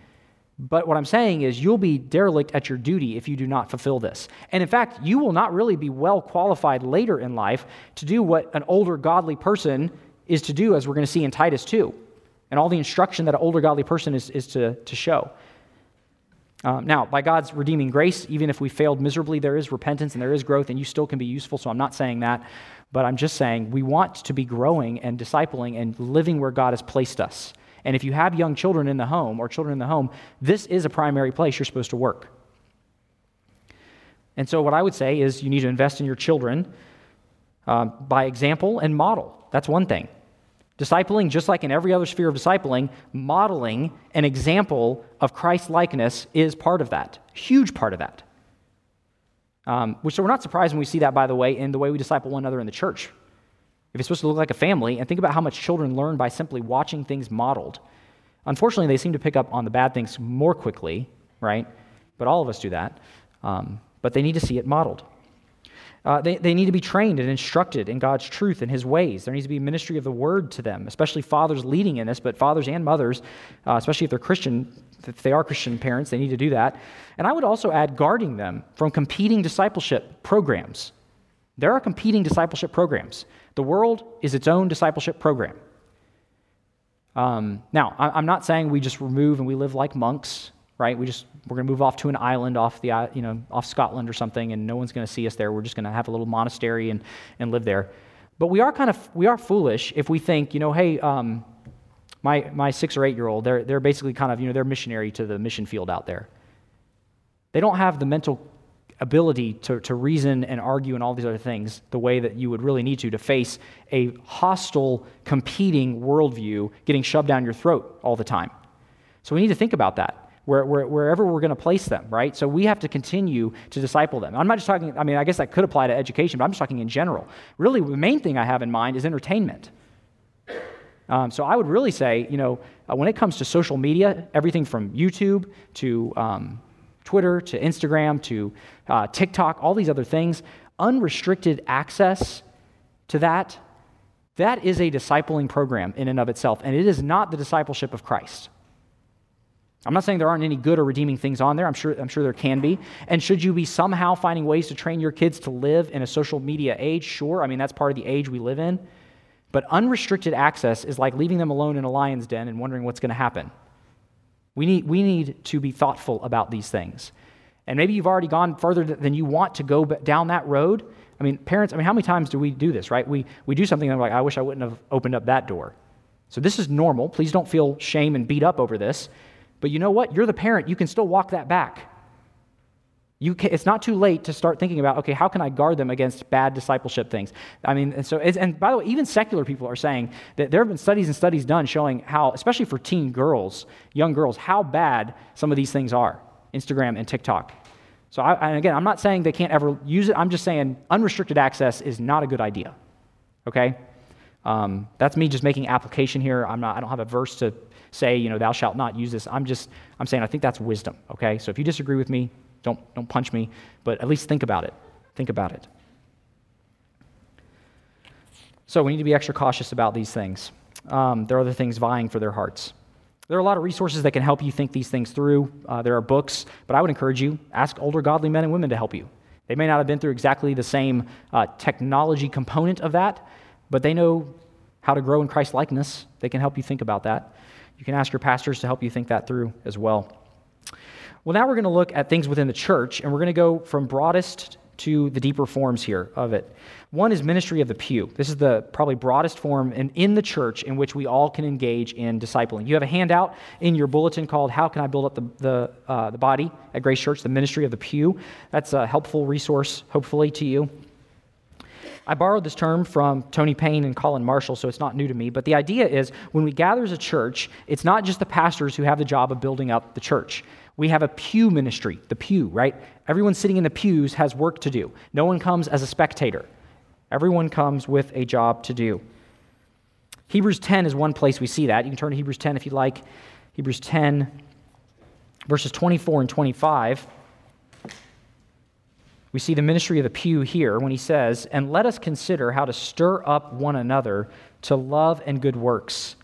But what I'm saying is, you'll be derelict at your duty if you do not fulfill this. And in fact, you will not really be well qualified later in life to do what an older godly person is to do, as we're going to see in Titus 2, and all the instruction that an older godly person is, is to, to show. Um, now, by God's redeeming grace, even if we failed miserably, there is repentance and there is growth, and you still can be useful. So I'm not saying that, but I'm just saying we want to be growing and discipling and living where God has placed us. And if you have young children in the home or children in the home, this is a primary place you're supposed to work. And so, what I would say is you need to invest in your children uh, by example and model. That's one thing. Discipling, just like in every other sphere of discipling, modeling an example of Christ likeness is part of that, huge part of that. Um, which so we're not surprised when we see that, by the way, in the way we disciple one another in the church. If it's supposed to look like a family, and think about how much children learn by simply watching things modeled. Unfortunately, they seem to pick up on the bad things more quickly, right? But all of us do that. Um, but they need to see it modeled. Uh, they, they need to be trained and instructed in God's truth and His ways. There needs to be ministry of the word to them, especially fathers leading in this, but fathers and mothers, uh, especially if they're Christian, if they are Christian parents, they need to do that. And I would also add guarding them from competing discipleship programs. There are competing discipleship programs. The world is its own discipleship program. Um, now, I'm not saying we just remove and we live like monks right? We just we're going to move off to an island off the you know off Scotland or something, and no one's going to see us there. We're just going to have a little monastery and and live there. But we are kind of we are foolish if we think you know, hey, um, my my six or eight year old, they're they're basically kind of you know they're missionary to the mission field out there. They don't have the mental ability to, to reason and argue and all these other things the way that you would really need to to face a hostile, competing worldview getting shoved down your throat all the time. So we need to think about that where, where, wherever we're going to place them, right? So we have to continue to disciple them. I'm not just talking, I mean, I guess that could apply to education, but I'm just talking in general. Really, the main thing I have in mind is entertainment. Um, so I would really say, you know, uh, when it comes to social media, everything from YouTube to um, Twitter to Instagram to uh, TikTok, all these other things, unrestricted access to that, that is a discipling program in and of itself, and it is not the discipleship of Christ. I'm not saying there aren't any good or redeeming things on there. I'm sure, I'm sure there can be. And should you be somehow finding ways to train your kids to live in a social media age? Sure. I mean, that's part of the age we live in. But unrestricted access is like leaving them alone in a lion's den and wondering what's going to happen. We need, we need to be thoughtful about these things. And maybe you've already gone further than you want to go down that road. I mean, parents, I mean, how many times do we do this, right? We, we do something and we're like, I wish I wouldn't have opened up that door. So this is normal. Please don't feel shame and beat up over this. But you know what? You're the parent. You can still walk that back. Can, it's not too late to start thinking about, okay, how can I guard them against bad discipleship things? I mean, and so, and by the way, even secular people are saying that there have been studies and studies done showing how, especially for teen girls, young girls, how bad some of these things are Instagram and TikTok. So, I, and again, I'm not saying they can't ever use it. I'm just saying unrestricted access is not a good idea. Okay? Um, that's me just making application here. I'm not, I don't have a verse to say, you know, thou shalt not use this. I'm just, I'm saying I think that's wisdom. Okay? So if you disagree with me, don't, don't punch me, but at least think about it. Think about it. So we need to be extra cautious about these things. Um, there are other things vying for their hearts. There are a lot of resources that can help you think these things through. Uh, there are books, but I would encourage you ask older godly men and women to help you. They may not have been through exactly the same uh, technology component of that, but they know how to grow in Christ likeness. They can help you think about that. You can ask your pastors to help you think that through as well. Well, now we're going to look at things within the church, and we're going to go from broadest to the deeper forms here of it. One is ministry of the pew. This is the probably broadest form in, in the church in which we all can engage in discipling. You have a handout in your bulletin called How Can I Build Up the, the, uh, the Body at Grace Church, the ministry of the pew. That's a helpful resource, hopefully, to you. I borrowed this term from Tony Payne and Colin Marshall, so it's not new to me. But the idea is when we gather as a church, it's not just the pastors who have the job of building up the church. We have a pew ministry, the pew, right? Everyone sitting in the pews has work to do. No one comes as a spectator, everyone comes with a job to do. Hebrews 10 is one place we see that. You can turn to Hebrews 10 if you'd like. Hebrews 10, verses 24 and 25. We see the ministry of the pew here when he says, And let us consider how to stir up one another to love and good works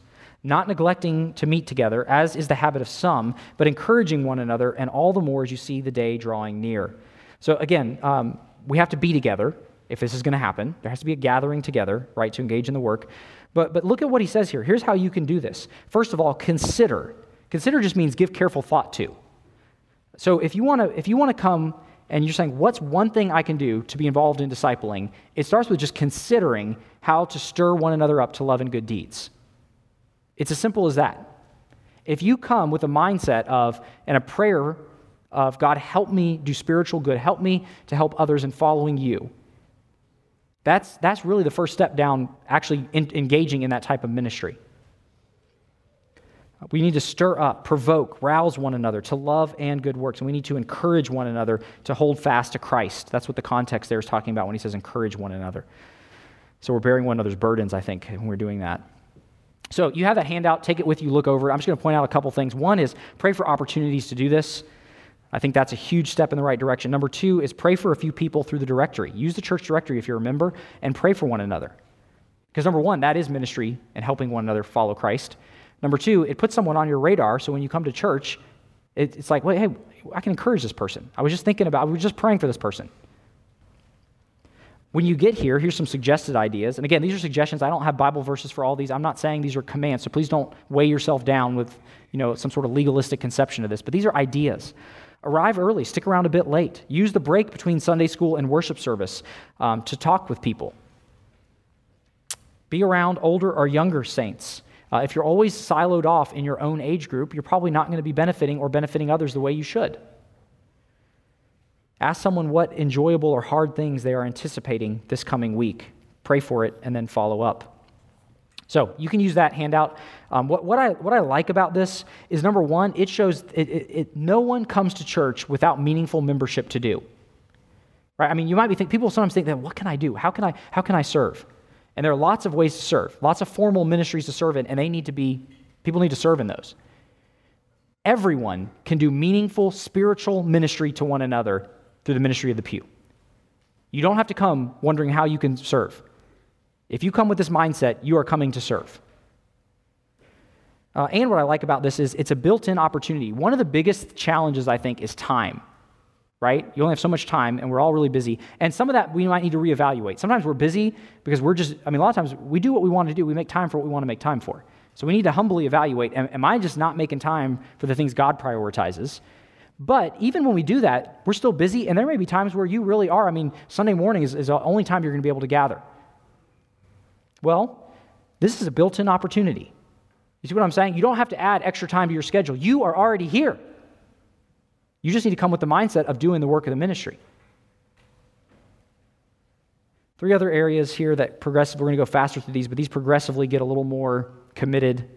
not neglecting to meet together, as is the habit of some, but encouraging one another, and all the more as you see the day drawing near. So, again, um, we have to be together if this is going to happen. There has to be a gathering together, right, to engage in the work. But, but look at what he says here. Here's how you can do this. First of all, consider. Consider just means give careful thought to. So, if you want to if you want to come and you're saying, what's one thing I can do to be involved in discipling? It starts with just considering how to stir one another up to love and good deeds. It's as simple as that. If you come with a mindset of, and a prayer of, God, help me do spiritual good, help me to help others in following you, that's, that's really the first step down actually in, engaging in that type of ministry. We need to stir up, provoke, rouse one another to love and good works. And we need to encourage one another to hold fast to Christ. That's what the context there is talking about when he says encourage one another. So we're bearing one another's burdens, I think, when we're doing that. So you have that handout, take it with you, look over. I'm just going to point out a couple things. One is pray for opportunities to do this. I think that's a huge step in the right direction. Number two is pray for a few people through the directory. Use the church directory if you're a member and pray for one another. Because number one, that is ministry and helping one another follow Christ. Number two, it puts someone on your radar so when you come to church, it's like, well, hey, I can encourage this person. I was just thinking about, I was just praying for this person. When you get here, here's some suggested ideas. And again, these are suggestions. I don't have Bible verses for all these. I'm not saying these are commands, so please don't weigh yourself down with, you know, some sort of legalistic conception of this. But these are ideas. Arrive early, stick around a bit late. Use the break between Sunday school and worship service um, to talk with people. Be around older or younger saints. Uh, if you're always siloed off in your own age group, you're probably not going to be benefiting or benefiting others the way you should. Ask someone what enjoyable or hard things they are anticipating this coming week. Pray for it and then follow up. So you can use that handout. Um, what, what, I, what I like about this is number one, it shows it, it, it, no one comes to church without meaningful membership to do. Right? I mean, you might be thinking, people sometimes think that, what can I do? How can I, how can I serve? And there are lots of ways to serve, lots of formal ministries to serve in, and they need to be, people need to serve in those. Everyone can do meaningful spiritual ministry to one another through the ministry of the pew. You don't have to come wondering how you can serve. If you come with this mindset, you are coming to serve. Uh, and what I like about this is it's a built in opportunity. One of the biggest challenges, I think, is time, right? You only have so much time, and we're all really busy. And some of that we might need to reevaluate. Sometimes we're busy because we're just, I mean, a lot of times we do what we want to do, we make time for what we want to make time for. So we need to humbly evaluate am, am I just not making time for the things God prioritizes? But even when we do that, we're still busy, and there may be times where you really are. I mean, Sunday morning is, is the only time you're going to be able to gather. Well, this is a built in opportunity. You see what I'm saying? You don't have to add extra time to your schedule. You are already here. You just need to come with the mindset of doing the work of the ministry. Three other areas here that progressive, we're going to go faster through these, but these progressively get a little more committed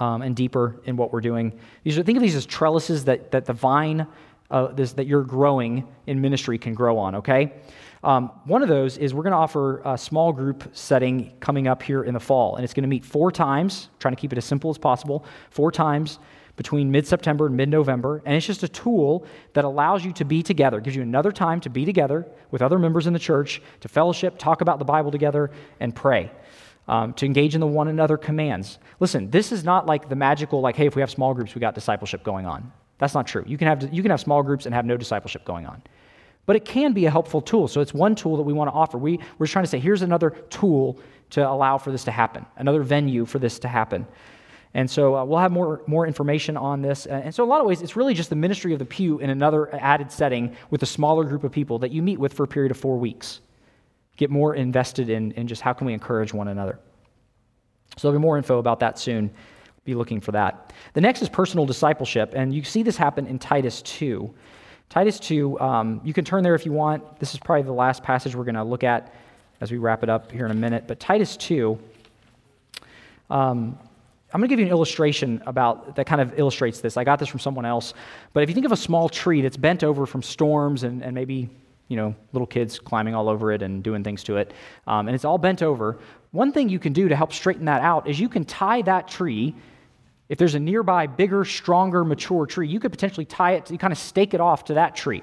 um, and deeper in what we're doing. These are, think of these as trellises that, that the vine uh, this, that you're growing in ministry can grow on, okay? Um, one of those is we're going to offer a small group setting coming up here in the fall, and it's going to meet four times, trying to keep it as simple as possible, four times between mid September and mid November. And it's just a tool that allows you to be together, gives you another time to be together with other members in the church, to fellowship, talk about the Bible together, and pray. Um, to engage in the one another commands. Listen, this is not like the magical, like, hey, if we have small groups, we got discipleship going on. That's not true. You can have, you can have small groups and have no discipleship going on. But it can be a helpful tool. So it's one tool that we want to offer. We, we're trying to say, here's another tool to allow for this to happen, another venue for this to happen. And so uh, we'll have more, more information on this. And so, in a lot of ways, it's really just the ministry of the pew in another added setting with a smaller group of people that you meet with for a period of four weeks. Get more invested in, in just how can we encourage one another. So, there'll be more info about that soon. Be looking for that. The next is personal discipleship. And you see this happen in Titus 2. Titus 2, um, you can turn there if you want. This is probably the last passage we're going to look at as we wrap it up here in a minute. But Titus 2. Um, I'm going to give you an illustration about that kind of illustrates this. I got this from someone else. But if you think of a small tree that's bent over from storms and, and maybe you know little kids climbing all over it and doing things to it, um, and it's all bent over, one thing you can do to help straighten that out is you can tie that tree. If there's a nearby bigger, stronger, mature tree, you could potentially tie it, to, you kind of stake it off to that tree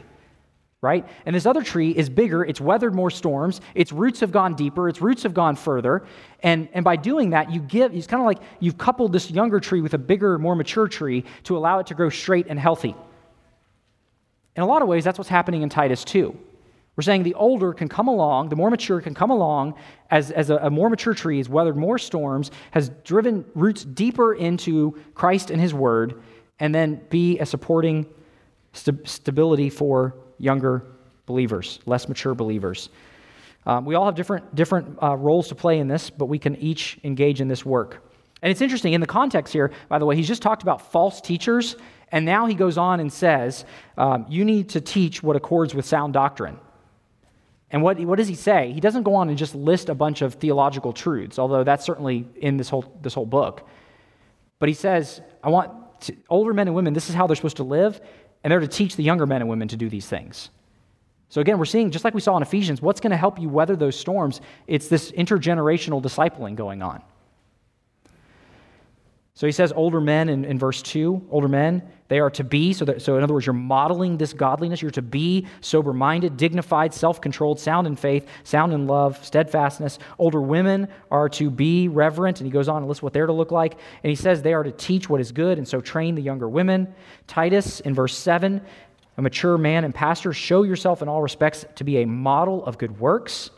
right? And this other tree is bigger, it's weathered more storms, its roots have gone deeper, its roots have gone further. And, and by doing that, you give, it's kind of like you've coupled this younger tree with a bigger, more mature tree to allow it to grow straight and healthy. In a lot of ways, that's what's happening in Titus 2. We're saying the older can come along, the more mature can come along as, as a, a more mature tree has weathered more storms, has driven roots deeper into Christ and His Word, and then be a supporting st- stability for younger believers, less mature believers. Um, we all have different, different uh, roles to play in this, but we can each engage in this work. And it's interesting, in the context here, by the way, he's just talked about false teachers, and now he goes on and says, um, You need to teach what accords with sound doctrine. And what, what does he say? He doesn't go on and just list a bunch of theological truths, although that's certainly in this whole, this whole book. But he says, I want to, older men and women, this is how they're supposed to live, and they're to teach the younger men and women to do these things. So, again, we're seeing, just like we saw in Ephesians, what's going to help you weather those storms? It's this intergenerational discipling going on. So he says, older men in, in verse 2, older men, they are to be, so, that, so in other words, you're modeling this godliness. You're to be sober minded, dignified, self controlled, sound in faith, sound in love, steadfastness. Older women are to be reverent, and he goes on and lists what they're to look like. And he says they are to teach what is good, and so train the younger women. Titus, in verse 7, a mature man and pastor, show yourself in all respects to be a model of good works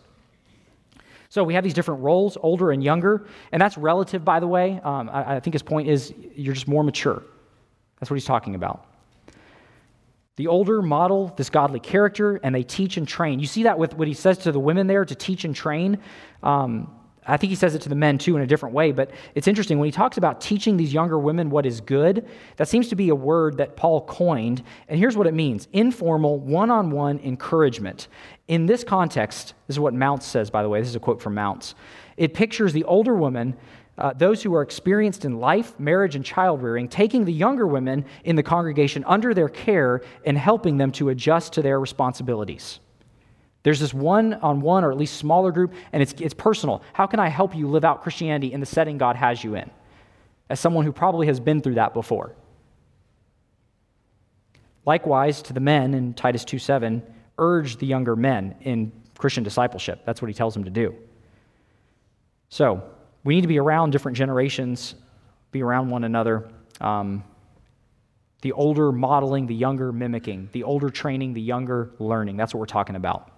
so we have these different roles, older and younger, and that's relative, by the way. Um, I, I think his point is you're just more mature. That's what he's talking about. The older model this godly character, and they teach and train. You see that with what he says to the women there to teach and train. Um, I think he says it to the men too in a different way, but it's interesting. When he talks about teaching these younger women what is good, that seems to be a word that Paul coined. And here's what it means informal, one on one encouragement. In this context, this is what Mounce says, by the way. This is a quote from Mounce. It pictures the older woman, uh, those who are experienced in life, marriage, and child rearing, taking the younger women in the congregation under their care and helping them to adjust to their responsibilities. There's this one on one or at least smaller group, and it's, it's personal. How can I help you live out Christianity in the setting God has you in? As someone who probably has been through that before. Likewise, to the men in Titus 2 7, urge the younger men in Christian discipleship. That's what he tells them to do. So, we need to be around different generations, be around one another. Um, the older modeling, the younger mimicking, the older training, the younger learning. That's what we're talking about.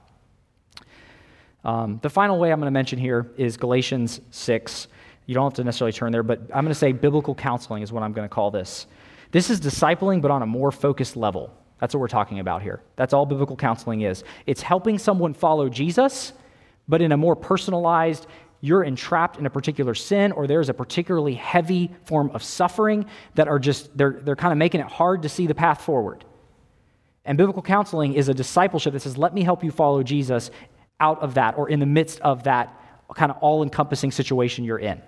Um, the final way I'm going to mention here is Galatians 6. You don't have to necessarily turn there, but I'm going to say biblical counseling is what I'm going to call this. This is discipling, but on a more focused level. That's what we're talking about here. That's all biblical counseling is. It's helping someone follow Jesus, but in a more personalized, you're entrapped in a particular sin or there's a particularly heavy form of suffering that are just, they're, they're kind of making it hard to see the path forward. And biblical counseling is a discipleship that says, let me help you follow Jesus out of that or in the midst of that kind of all encompassing situation you're in.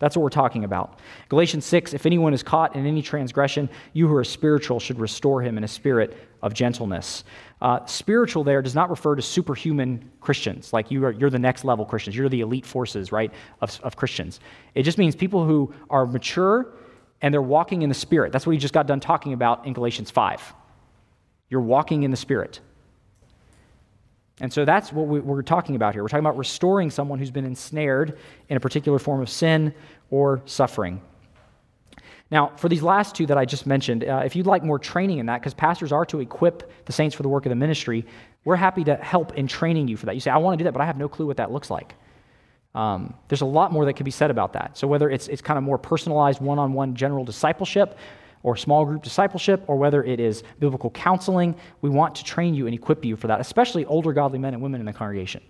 That's what we're talking about. Galatians 6 If anyone is caught in any transgression, you who are spiritual should restore him in a spirit of gentleness. Uh, spiritual there does not refer to superhuman Christians, like you are, you're the next level Christians. You're the elite forces, right, of, of Christians. It just means people who are mature and they're walking in the Spirit. That's what he just got done talking about in Galatians 5. You're walking in the Spirit. And so that's what we're talking about here. We're talking about restoring someone who's been ensnared in a particular form of sin or suffering. Now, for these last two that I just mentioned, uh, if you'd like more training in that, because pastors are to equip the saints for the work of the ministry, we're happy to help in training you for that. You say, I want to do that, but I have no clue what that looks like. Um, there's a lot more that can be said about that. So, whether it's, it's kind of more personalized one on one general discipleship, or small group discipleship, or whether it is biblical counseling, we want to train you and equip you for that, especially older godly men and women in the congregation.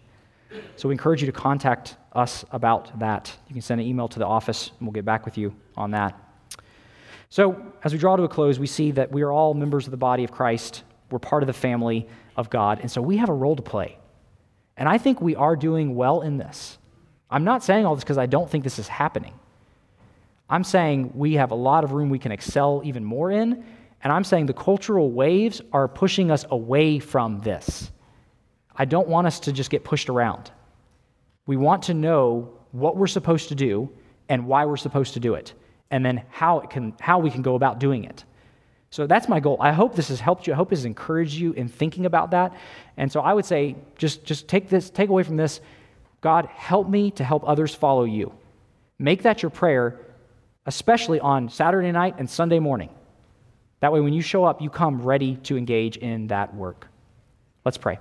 So we encourage you to contact us about that. You can send an email to the office, and we'll get back with you on that. So, as we draw to a close, we see that we are all members of the body of Christ. We're part of the family of God, and so we have a role to play. And I think we are doing well in this. I'm not saying all this because I don't think this is happening. I'm saying we have a lot of room we can excel even more in. And I'm saying the cultural waves are pushing us away from this. I don't want us to just get pushed around. We want to know what we're supposed to do and why we're supposed to do it, and then how, it can, how we can go about doing it. So that's my goal. I hope this has helped you. I hope this has encouraged you in thinking about that. And so I would say just, just take this, take away from this, God, help me to help others follow you. Make that your prayer especially on Saturday night and Sunday morning. That way, when you show up, you come ready to engage in that work. Let's pray.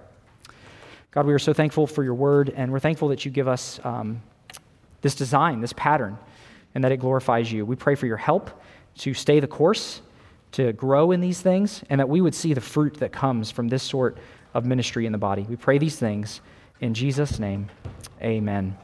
God, we are so thankful for your word, and we're thankful that you give us um, this design, this pattern, and that it glorifies you. We pray for your help to stay the course, to grow in these things, and that we would see the fruit that comes from this sort of ministry in the body. We pray these things in Jesus' name. Amen.